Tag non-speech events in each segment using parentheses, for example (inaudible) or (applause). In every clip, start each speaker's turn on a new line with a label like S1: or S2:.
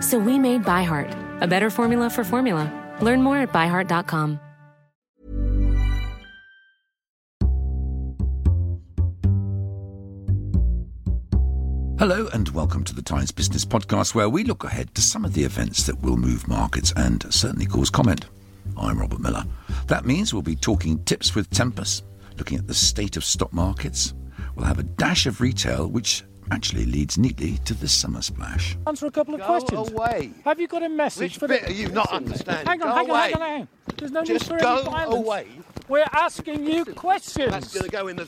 S1: So we made ByHeart, a better formula for formula. Learn more at byheart.com.
S2: Hello and welcome to the Times Business Podcast, where we look ahead to some of the events that will move markets and certainly cause comment. I'm Robert Miller. That means we'll be talking tips with Tempus, looking at the state of stock markets. We'll have a dash of retail, which actually leads neatly to the summer splash.
S3: Answer a couple of
S4: Go
S3: questions.
S4: away.
S3: Have you got a message
S4: Which
S3: for
S4: bit
S3: the...
S4: are you not understanding?
S3: Hang on,
S4: Go
S3: hang on,
S4: away.
S3: hang on, hang on. There's no
S4: Just
S3: need for
S4: go
S3: any violence.
S4: away.
S3: We're asking you questions.
S4: That's
S3: questions.
S4: going to go in the.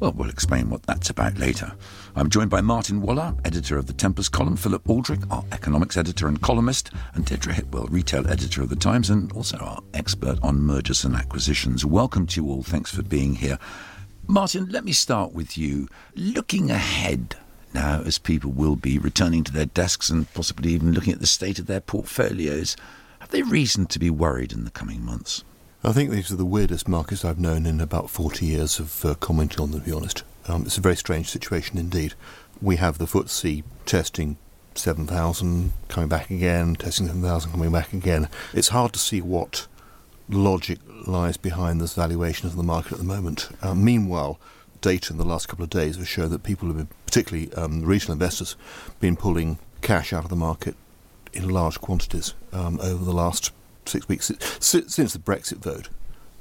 S2: Well, we'll explain what that's about later. I'm joined by Martin Waller, editor of the Tempus column, Philip Aldrick, our economics editor and columnist, and Deirdre Hipwell, retail editor of the Times, and also our expert on mergers and acquisitions. Welcome to you all. Thanks for being here. Martin, let me start with you. Looking ahead now, as people will be returning to their desks and possibly even looking at the state of their portfolios, have they reason to be worried in the coming months?
S5: I think these are the weirdest markets I've known in about 40 years of uh, commenting on them, to be honest. Um, it's a very strange situation indeed. We have the FTSE testing 7,000, coming back again, testing 7,000, coming back again. It's hard to see what logic lies behind this valuation of the market at the moment. Uh, meanwhile, data in the last couple of days have shown that people have been, particularly um, regional investors, been pulling cash out of the market in large quantities um, over the last six weeks since, since the Brexit vote,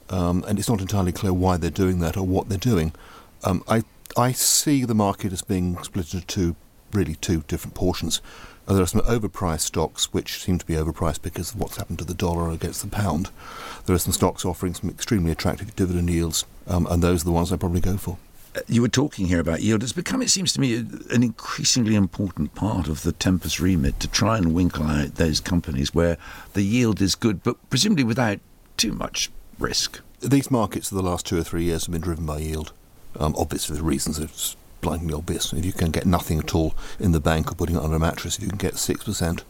S5: um, and it's not entirely clear why they're doing that or what they're doing. Um, I I see the market as being split into two, really two different portions. There are some overpriced stocks which seem to be overpriced because of what's happened to the dollar against the pound. There are some stocks offering some extremely attractive dividend yields, um, and those are the ones I probably go for.
S2: Uh, you were talking here about yield. It's become, it seems to me, an increasingly important part of the Tempus remit to try and winkle out those companies where the yield is good, but presumably without too much risk.
S5: These markets for the last two or three years have been driven by yield. Um, obviously, the reasons blindingly obvious. If you can get nothing at all in the bank or putting it under a mattress, if you can get 6%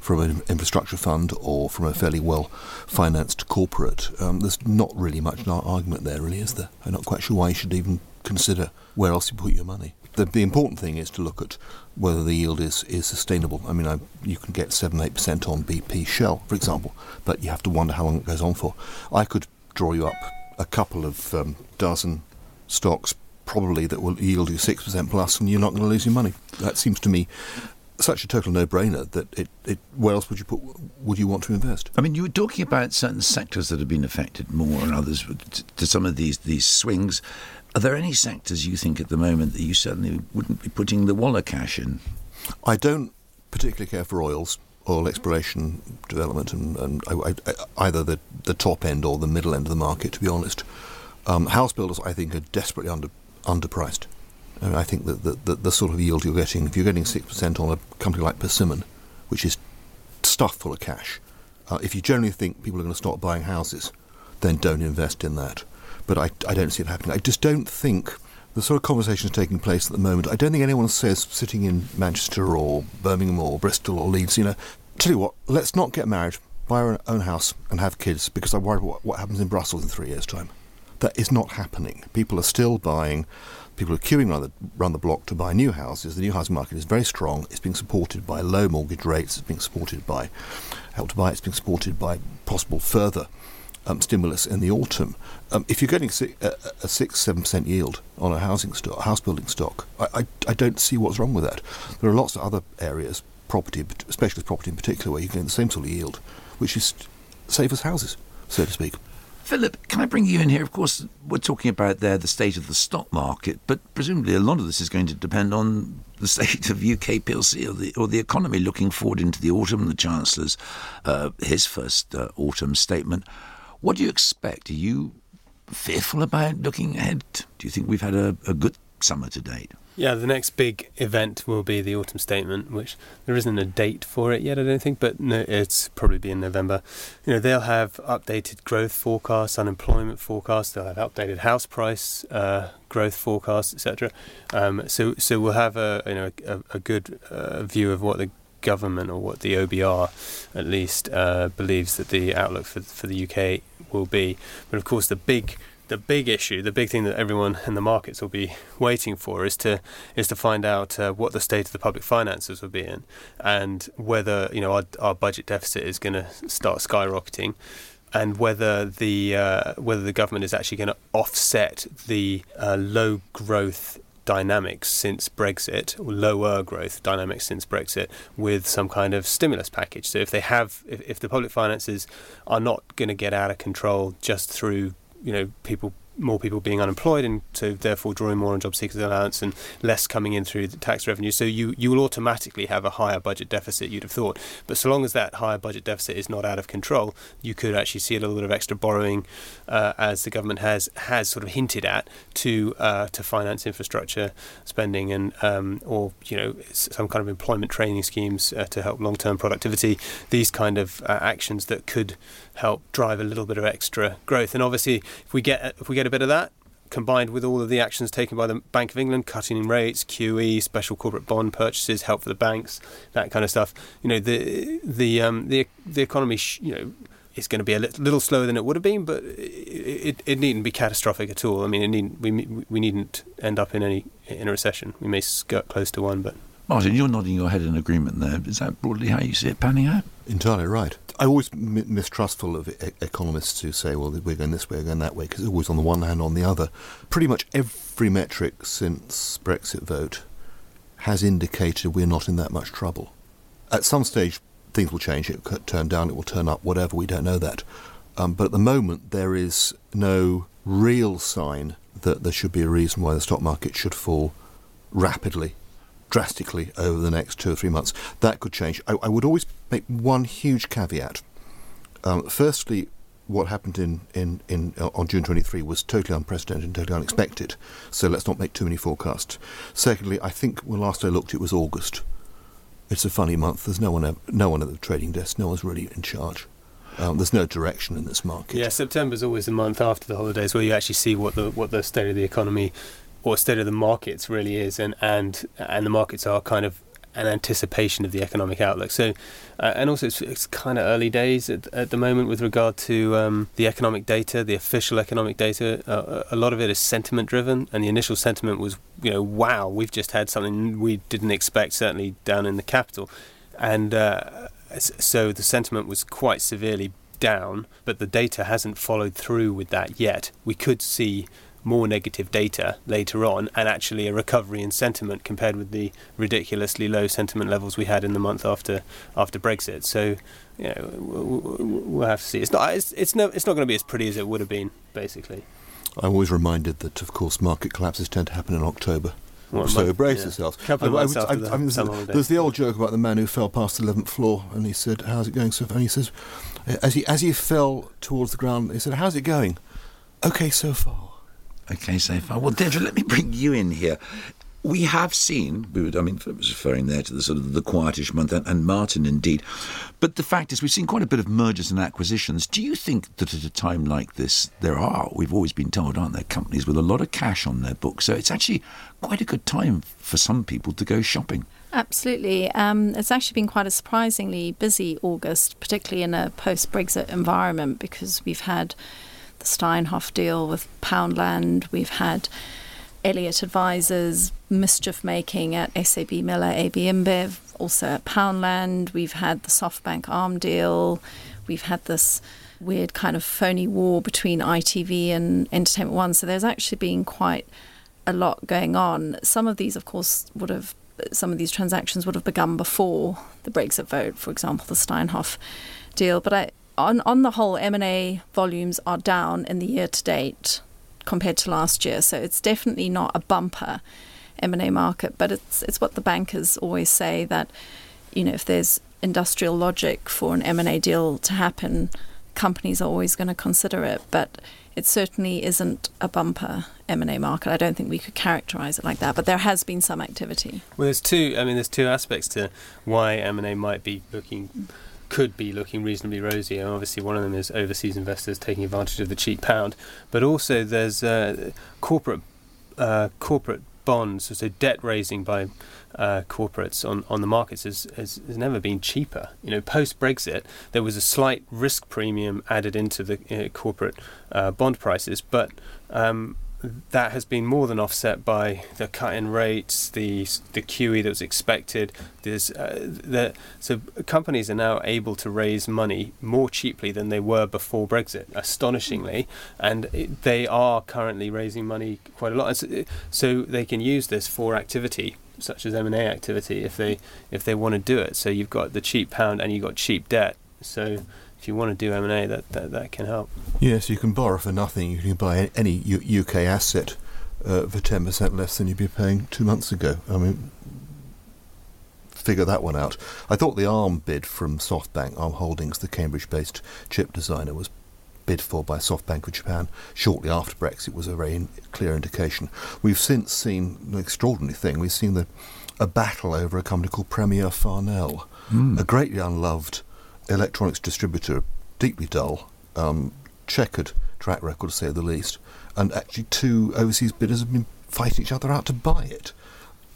S5: from an infrastructure fund or from a fairly well financed corporate, um, there's not really much argument there, really, is there? I'm not quite sure why you should even consider where else you put your money. The, the important thing is to look at whether the yield is, is sustainable. I mean, I, you can get 7 8% on BP Shell, for example, but you have to wonder how long it goes on for. I could draw you up a couple of um, dozen stocks probably that will yield you 6% plus and you're not going to lose your money. That seems to me such a total no-brainer that it, it where else would you put would you want to invest?
S2: I mean, you were talking about certain sectors that have been affected more and others to some of these, these swings. Are there any sectors you think at the moment that you certainly wouldn't be putting the Waller cash in?
S5: I don't particularly care for oils, oil exploration, development, and, and I, I, either the, the top end or the middle end of the market. To be honest, um, house builders I think are desperately under underpriced. I, I think that the, the, the sort of yield you're getting, if you're getting six percent on a company like Persimmon, which is stuffed full of cash, uh, if you generally think people are going to stop buying houses, then don't invest in that. But I, I don't see it happening. I just don't think the sort of conversations taking place at the moment. I don't think anyone says sitting in Manchester or Birmingham or Bristol or Leeds. You know, tell you what, let's not get married, buy our own house, and have kids because I worry about what, what happens in Brussels in three years' time. That is not happening. People are still buying. People are queuing around the, around the block to buy new houses. The new housing market is very strong. It's being supported by low mortgage rates. It's being supported by Help to Buy. It's being supported by possible further um, stimulus in the autumn. Um, if you're getting a, a six, seven percent yield on a housing stock, house building stock, I, I, I don't see what's wrong with that. There are lots of other areas, property, but specialist property in particular, where you can get the same sort of yield, which is safe as houses, so to speak.
S2: Philip, can I bring you in here? Of course, we're talking about there the state of the stock market, but presumably a lot of this is going to depend on the state of UK PLC or the, or the economy looking forward into the autumn. The Chancellor's, uh, his first uh, autumn statement. What do you expect? Are you fearful about looking ahead? Do you think we've had a, a good summer to date?
S4: Yeah, the next big event will be the autumn statement, which there isn't a date for it yet, I don't think, but no, it's probably be in November. You know, they'll have updated growth forecasts, unemployment forecasts, they'll have updated house price uh, growth forecasts, etc. Um, so, so we'll have a you know a, a good uh, view of what the government or what the OBR at least uh, believes that the outlook for for the UK will be. But of course, the big the big issue, the big thing that everyone in the markets will be waiting for is to is to find out uh, what the state of the public finances will be in, and whether you know our, our budget deficit is going to start skyrocketing, and whether the uh, whether the government is actually going to offset the uh, low growth dynamics since Brexit, or lower growth dynamics since Brexit, with some kind of stimulus package. So if they have, if, if the public finances are not going to get out of control just through you know people more people being unemployed and so therefore drawing more on job seekers allowance and less coming in through the tax revenue. So you, you will automatically have a higher budget deficit, you'd have thought. But so long as that higher budget deficit is not out of control, you could actually see a little bit of extra borrowing uh, as the government has has sort of hinted at to uh, to finance infrastructure spending and um, or you know some kind of employment training schemes uh, to help long term productivity. These kind of uh, actions that could help drive a little bit of extra growth. And obviously, if we get if we get a bit of that combined with all of the actions taken by the Bank of England, cutting rates, QE, special corporate bond purchases, help for the banks, that kind of stuff. You know, the the um, the the economy, sh- you know. is going to be a little slower than it would have been, but it, it, it needn't be catastrophic at all. I mean, it needn't, we we needn't end up in any in a recession. We may skirt close to one, but
S2: Martin, you're nodding your head in agreement there. Is that broadly how you see it panning out?
S5: Entirely right. I'm always mistrustful of e- economists who say, well, we're going this way, we're going that way, because it's always on the one hand, on the other. Pretty much every metric since Brexit vote has indicated we're not in that much trouble. At some stage, things will change. It will turn down, it will turn up, whatever, we don't know that. Um, but at the moment, there is no real sign that there should be a reason why the stock market should fall rapidly drastically over the next two or three months. That could change. I, I would always make one huge caveat. Um, firstly, what happened in, in, in uh, on June 23 was totally unprecedented and totally unexpected. So let's not make too many forecasts. Secondly, I think when last I looked, it was August. It's a funny month. There's no one, no one at the trading desk. No one's really in charge. Um, there's no direction in this market.
S4: Yeah, September's always the month after the holidays where you actually see what the what the state of the economy or state of the markets really is, and and and the markets are kind of an anticipation of the economic outlook. So, uh, and also it's, it's kind of early days at, at the moment with regard to um, the economic data, the official economic data. Uh, a lot of it is sentiment driven, and the initial sentiment was, you know, wow, we've just had something we didn't expect, certainly down in the capital, and uh, so the sentiment was quite severely down, but the data hasn't followed through with that yet. We could see more negative data later on and actually a recovery in sentiment compared with the ridiculously low sentiment levels we had in the month after after Brexit. So, you know, we'll have to see. It's not it's it's, no, it's not going to be as pretty as it would have been basically.
S5: I'm always reminded that of course market collapses tend to happen in October. Well, so brace yeah.
S4: of I, I, I, I mean,
S5: there's, there's the old joke about the man who fell past the eleventh floor, and he said, "How's it going?" So, and he says, as he as he fell towards the ground, he said, "How's it going?" Okay, so far.
S2: Okay, so far. Well, Deirdre, let me bring you in here. We have seen, I mean, I was referring there to the sort of the quietish month, and, and Martin indeed. But the fact is, we've seen quite a bit of mergers and acquisitions. Do you think that at a time like this, there are, we've always been told, aren't there, companies with a lot of cash on their books? So it's actually quite a good time for some people to go shopping.
S6: Absolutely. Um, it's actually been quite a surprisingly busy August, particularly in a post Brexit environment, because we've had Steinhoff deal with Poundland, we've had Elliott Advisors mischief making at SAB Miller, AB InBev, also at Poundland. We've had the SoftBank Arm deal. We've had this weird kind of phony war between ITV and Entertainment One. So there's actually been quite a lot going on. Some of these, of course, would have some of these transactions would have begun before the Brexit vote, for example, the Steinhoff deal. But I, on on the whole, M and A volumes are down in the year to date compared to last year. So it's definitely not a bumper M and A market, but it's it's what the bankers always say that you know if there's industrial logic for an M and A deal to happen, companies are always going to consider it. But it certainly isn't a bumper M&A market. I don't think we could characterize it like that, but there has been some activity.
S4: Well, there's two. I mean, there's two aspects to why M&A might be looking, could be looking reasonably rosy. And obviously, one of them is overseas investors taking advantage of the cheap pound, but also there's uh, corporate uh, corporate bonds, so debt raising by uh, corporates on, on the markets has, has, has, never been cheaper. You know, post Brexit, there was a slight risk premium added into the uh, corporate uh, bond prices, but um, that has been more than offset by the cut in rates, the the QE that was expected. There's uh, the, so companies are now able to raise money more cheaply than they were before Brexit, astonishingly, and it, they are currently raising money quite a lot. So, so they can use this for activity such as M and A activity if they if they want to do it. So you've got the cheap pound and you've got cheap debt. So if you want to do M and A, that, that that can help.
S5: Yes, you can borrow for nothing. You can buy any U- UK asset uh, for ten percent less than you'd be paying two months ago. I mean, figure that one out. I thought the ARM bid from SoftBank, ARM Holdings, the Cambridge-based chip designer, was bid for by SoftBank of Japan shortly after Brexit was a very in- clear indication. We've since seen an extraordinary thing. We've seen the, a battle over a company called Premier Farnell, mm. a greatly unloved electronics distributor, deeply dull, um, checkered track record, to say the least, and actually two overseas bidders have been fighting each other out to buy it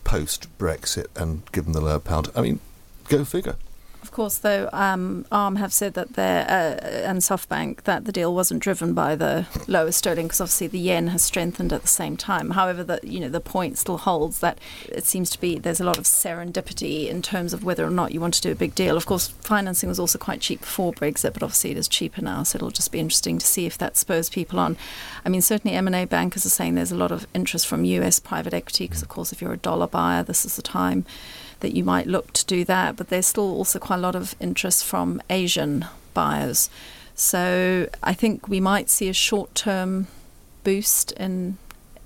S5: post Brexit and given the lower pound. I mean, go figure.
S6: Of course, though, um, ARM have said that they uh, and SoftBank that the deal wasn't driven by the lower sterling because obviously the yen has strengthened at the same time. However, the you know the point still holds that it seems to be there's a lot of serendipity in terms of whether or not you want to do a big deal. Of course, financing was also quite cheap before Brexit, but obviously it is cheaper now. So it'll just be interesting to see if that spurs people on. I mean, certainly M&A bankers are saying there's a lot of interest from U.S. private equity because, of course, if you're a dollar buyer, this is the time that you might look to do that. But there's still also quite a lot of interest from Asian buyers. So I think we might see a short term boost in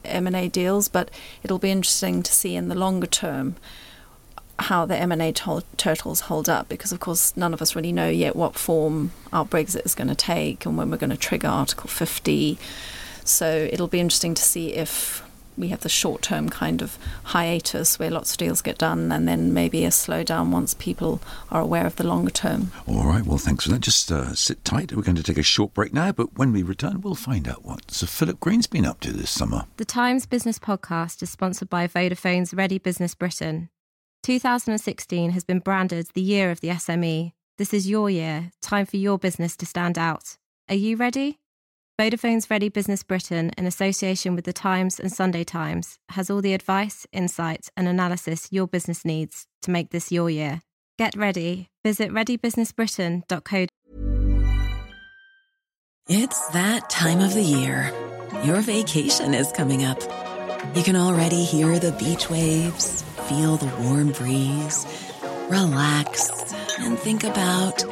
S6: M&A deals, but it'll be interesting to see in the longer term how the M&A to- turtles hold up because of course none of us really know yet what form our Brexit is going to take and when we're going to trigger Article 50. So it'll be interesting to see if we have the short term kind of hiatus where lots of deals get done and then maybe a slowdown once people are aware of the longer term.
S2: All right, well, thanks for that. Just uh, sit tight. We're going to take a short break now, but when we return, we'll find out what Sir Philip Green's been up to this summer.
S7: The Times Business Podcast is sponsored by Vodafone's Ready Business Britain. 2016 has been branded the year of the SME. This is your year, time for your business to stand out. Are you ready? Vodafone's Ready Business Britain, in association with The Times and Sunday Times, has all the advice, insight, and analysis your business needs to make this your year. Get ready. Visit readybusinessbritain.co.
S8: It's that time of the year. Your vacation is coming up. You can already hear the beach waves, feel the warm breeze, relax, and think about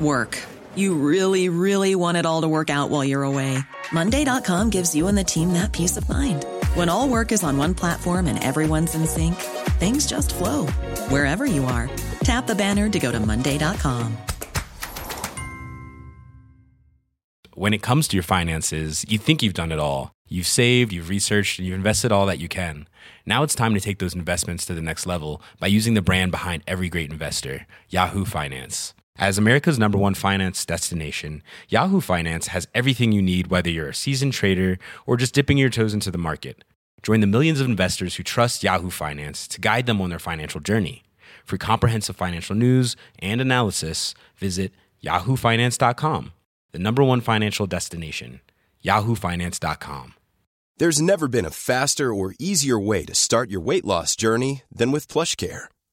S8: work. You really, really want it all to work out while you're away. Monday.com gives you and the team that peace of mind. When all work is on one platform and everyone's in sync, things just flow wherever you are. Tap the banner to go to Monday.com.
S9: When it comes to your finances, you think you've done it all. You've saved, you've researched, and you've invested all that you can. Now it's time to take those investments to the next level by using the brand behind every great investor, Yahoo Finance. As America's number one finance destination, Yahoo Finance has everything you need, whether you're a seasoned trader or just dipping your toes into the market. Join the millions of investors who trust Yahoo Finance to guide them on their financial journey. For comprehensive financial news and analysis, visit yahoofinance.com, the number one financial destination, yahoofinance.com.
S10: There's never been a faster or easier way to start your weight loss journey than with PlushCare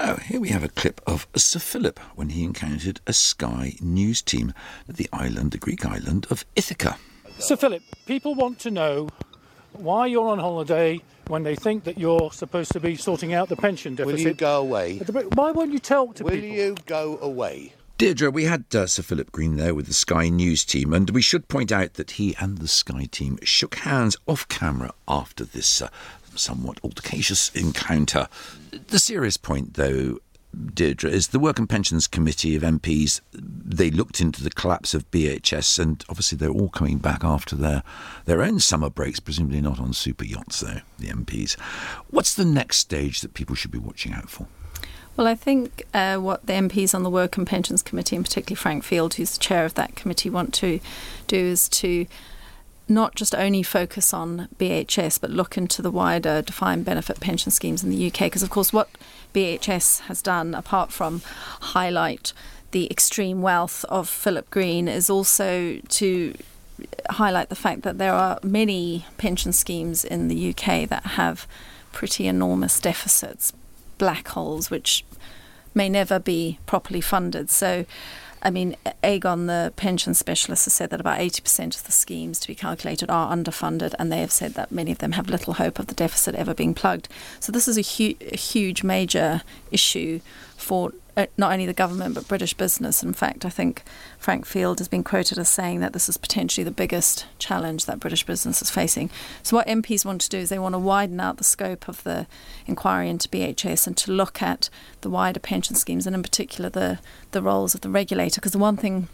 S2: Oh, here we have a clip of Sir Philip when he encountered a Sky News team at the island, the Greek island of Ithaca.
S3: Sir Philip, people want to know why you're on holiday when they think that you're supposed to be sorting out the pension deficit.
S11: Will you go away?
S3: Why won't you talk to
S11: Will
S3: people?
S11: you go away?
S2: Deirdre, we had uh, Sir Philip Green there with the Sky News team, and we should point out that he and the Sky team shook hands off camera after this uh, somewhat altercacious encounter. The serious point, though, Deirdre, is the Work and Pensions Committee of MPs. They looked into the collapse of BHS, and obviously they're all coming back after their their own summer breaks, presumably not on super yachts, though. The MPs. What's the next stage that people should be watching out for?
S6: Well, I think uh, what the MPs on the Work and Pensions Committee, and particularly Frank Field, who's the chair of that committee, want to do is to not just only focus on BHS, but look into the wider defined benefit pension schemes in the UK. Because, of course, what BHS has done, apart from highlight the extreme wealth of Philip Green, is also to highlight the fact that there are many pension schemes in the UK that have pretty enormous deficits, black holes, which may never be properly funded. So, I mean, Aegon, the pension specialist, has said that about 80% of the schemes to be calculated are underfunded, and they have said that many of them have little hope of the deficit ever being plugged. So, this is a, hu- a huge, major issue for Uh, not only the government but British business. In fact, I think Frank Field has been quoted as saying that this is potentially the biggest challenge that British business is facing. So, what MPs want to do is they want to widen out the scope of the inquiry into BHS and to look at the wider pension schemes and, in particular, the, the roles of the regulator. Because the one thing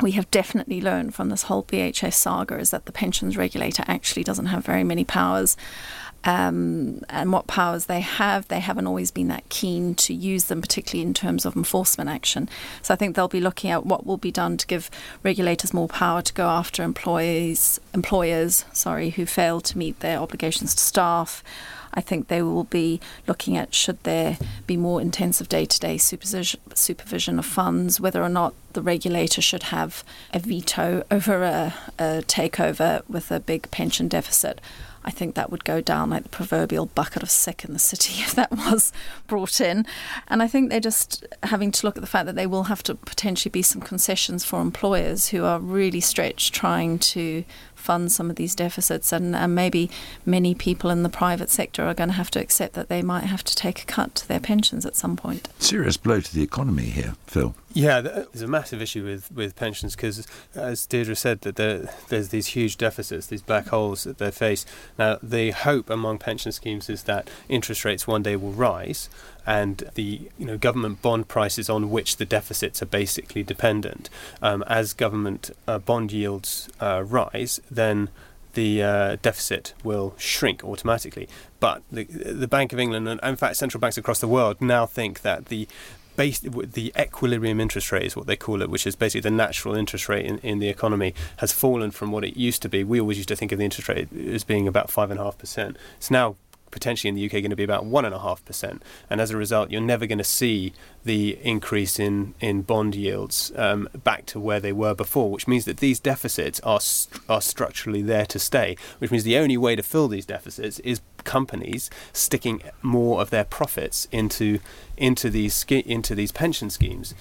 S6: we have definitely learned from this whole BHS saga is that the pensions regulator actually doesn't have very many powers. Um, and what powers they have, they haven't always been that keen to use them, particularly in terms of enforcement action. So I think they'll be looking at what will be done to give regulators more power to go after employees, employers, sorry, who fail to meet their obligations to staff. I think they will be looking at should there be more intensive day-to-day supervision, supervision of funds, whether or not the regulator should have a veto over a, a takeover with a big pension deficit. I think that would go down like the proverbial bucket of sick in the city (laughs) if that was brought in. And I think they're just having to look at the fact that they will have to potentially be some concessions for employers who are really stretched trying to fund some of these deficits, and, and maybe many people in the private sector are going to have to accept that they might have to take a cut to their pensions at some point.
S2: Serious blow to the economy here, Phil.
S4: Yeah, there's a massive issue with, with pensions because, as Deirdre said, that there, there's these huge deficits, these black holes that they face. Now, the hope among pension schemes is that interest rates one day will rise, and the you know government bond prices on which the deficits are basically dependent. Um, as government uh, bond yields uh, rise, then the uh, deficit will shrink automatically. But the, the Bank of England and in fact central banks across the world now think that the base, the equilibrium interest rate is what they call it, which is basically the natural interest rate in, in the economy, has fallen from what it used to be. We always used to think of the interest rate as being about five and a half percent. It's now potentially in the UK going to be about one and a half percent, and as a result, you're never going to see the increase in in bond yields um, back to where they were before, which means that these deficits are st- are structurally there to stay. Which means the only way to fill these deficits is companies sticking more of their profits into into these into these pension schemes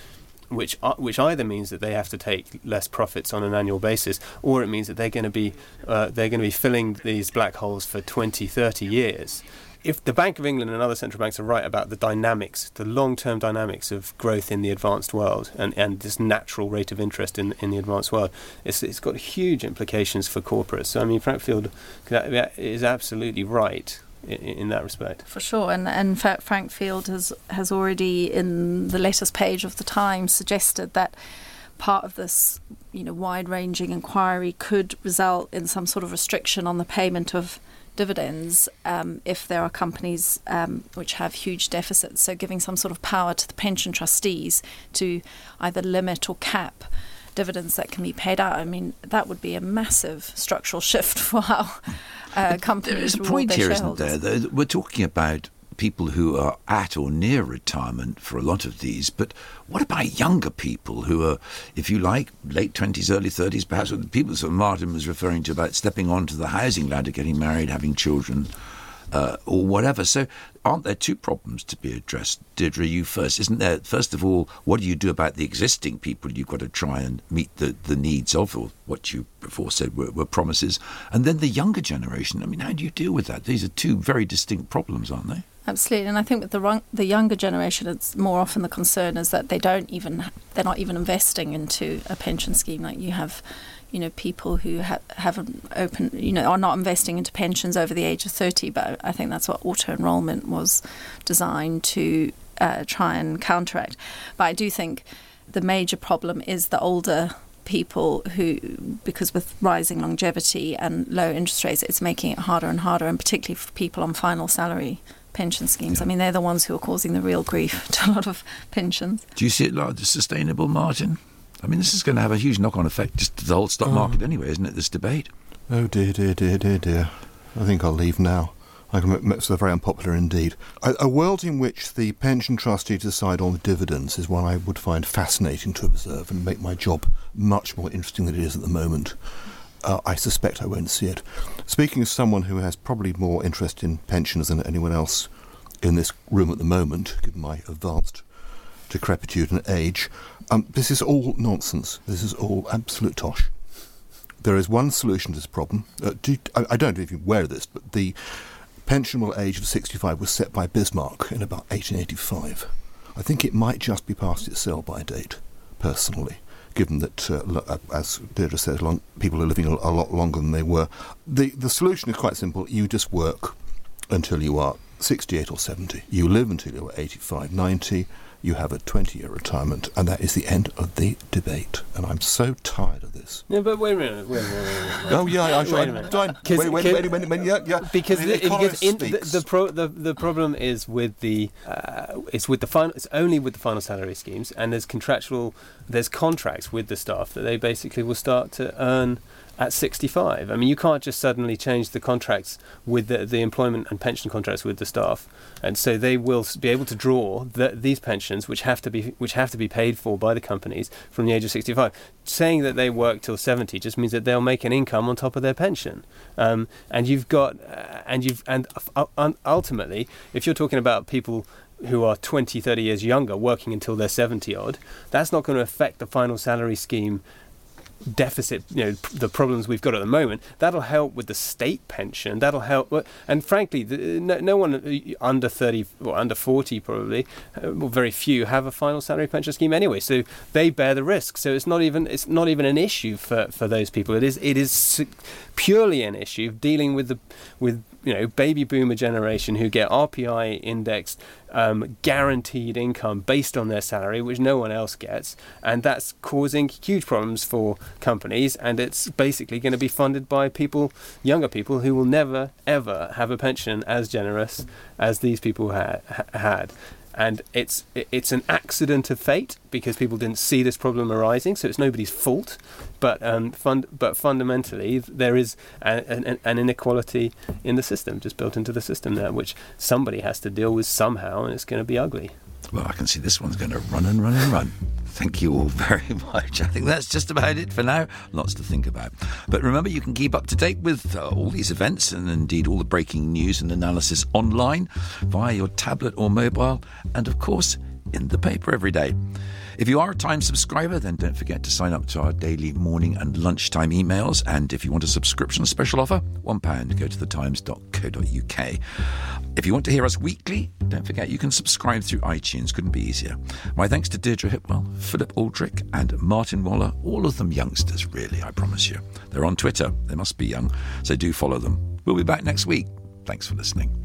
S4: which uh, which either means that they have to take less profits on an annual basis, or it means that they're going to be uh, they're going to be filling these black holes for 20, 30 years. If the Bank of England and other central banks are right about the dynamics, the long-term dynamics of growth in the advanced world and, and this natural rate of interest in, in the advanced world, it's, it's got huge implications for corporates. So I mean, Frank Field is absolutely right in, that respect.
S6: For sure, and and Frank Field has has already in the latest page of the Times suggested that part of this you know wide-ranging inquiry could result in some sort of restriction on the payment of dividends um, if there are companies um, which have huge deficits. So giving some sort of power to the pension trustees to either limit or cap dividends that can be paid out. I mean, that would be a massive structural shift (laughs) for how uh, companies.
S2: There is a point here, isn't there? that We're talking about people who are at or near retirement for a lot of these, but what about younger people who are, if you like, late 20s, early 30s, perhaps with the people that Martin was referring to about stepping onto the housing ladder, getting married, having children, uh, or whatever. So, aren't there two problems to be addressed? Deirdre, you first. Isn't there, first of all, what do you do about the existing people you've got to try and meet the, the needs of, or what you before said were, were promises? And then the younger generation. I mean, how do you deal with that? These are two very distinct problems, aren't they?
S6: Absolutely, and I think with the the younger generation, it's more often the concern is that they don't even they're not even investing into a pension scheme. Like you have, you know, people who ha- haven't open, you know, are not investing into pensions over the age of thirty. But I think that's what auto enrollment was designed to uh, try and counteract. But I do think the major problem is the older people who, because with rising longevity and low interest rates, it's making it harder and harder, and particularly for people on final salary pension schemes. I mean, they're the ones who are causing the real grief (laughs) to a lot of pensions.
S2: Do you see it like sustainable, Martin? I mean, this is going to have a huge knock on effect just to the whole stock
S5: Oh.
S2: market anyway, isn't it, this debate?
S5: Oh dear, dear, dear, dear, dear. I think I'll leave now. I can it's very unpopular indeed. A, a world in which the pension trustee decide on the dividends is one I would find fascinating to observe and make my job much more interesting than it is at the moment. Uh, I suspect I won't see it. Speaking as someone who has probably more interest in pensions than anyone else in this room at the moment, given my advanced decrepitude and age, um, this is all nonsense. This is all absolute tosh. There is one solution to this problem. Uh, do you- I, I don't know if you're aware of this, but the pensionable age of 65 was set by Bismarck in about 1885. I think it might just be past its sell-by date, personally, given that, uh, uh, as Deirdre said, long, people are living a, a lot longer than they were. The, the solution is quite simple. You just work until you are 68 or 70. You live until you're 85, 90. You have a 20 year retirement, and that is the end of the debate. And I'm so tired of this.
S4: No, but wait a minute. Wait a minute. Wait a minute.
S5: Oh, yeah, I- I-
S4: wait a minute.
S5: wait, wait,
S4: 'cause-
S5: wait, wait, wait, yeah, yeah.
S4: Because
S5: The
S4: the, because in, the, the, pro, the the problem is with the uh, it's with the final it's only with the final salary schemes and there's contractual there's contracts with the staff that they basically will start to earn at 65. I mean, you can't just suddenly change the contracts with the, the employment and pension contracts with the staff, and so they will be able to draw the, these pensions, which have to be which have to be paid for by the companies from the age of 65. Saying that they work till 70 just means that they'll make an income on top of their pension, um, and you've got uh, and you've and uh, ultimately, if you're talking about people who are 20, 30 years younger working until they're 70 odd, that's not going to affect the final salary scheme deficit, you know, the problems we've got at the moment, that'll help with the state pension. That'll help. well, And frankly, no one uh, under 30 or under 40 probably, uh, well, very few have a final salary pension scheme anyway. So they bear the risk. So it's not even it's not even an issue for, for those people. It is it is purely an issue of dealing with the with you know baby boomer generation who get RPI indexed um, guaranteed income based on their salary, which no one else gets, and that's causing huge problems for companies. And it's basically going to be funded by people, younger people, who will never ever have a pension as generous as these people ha- ha- had. And it's it's an accident of fate because people didn't see this problem arising, so it's nobody's fault. But um, fund, but fundamentally, there is an, an inequality in the system, just built into the system there, which somebody has to deal with somehow, and it's going to be ugly.
S2: Well, I can see this one's going to run and run and run. Thank you all (laughs) very much. I think that's just about it for now. Lots to think about. But remember, you can keep up to date with uh, all these events and indeed all the breaking news and analysis online via your tablet or mobile, and of course, in the paper every day. If you are a Times subscriber, then don't forget to sign up to our daily morning and lunchtime emails. And if you want a subscription special offer, £1, go to thetimes.co.uk. If you want to hear us weekly, don't forget you can subscribe through iTunes. Couldn't be easier. My thanks to Deirdre Hipwell, Philip Aldrick, and Martin Waller. All of them youngsters, really, I promise you. They're on Twitter. They must be young, so do follow them. We'll be back next week. Thanks for listening.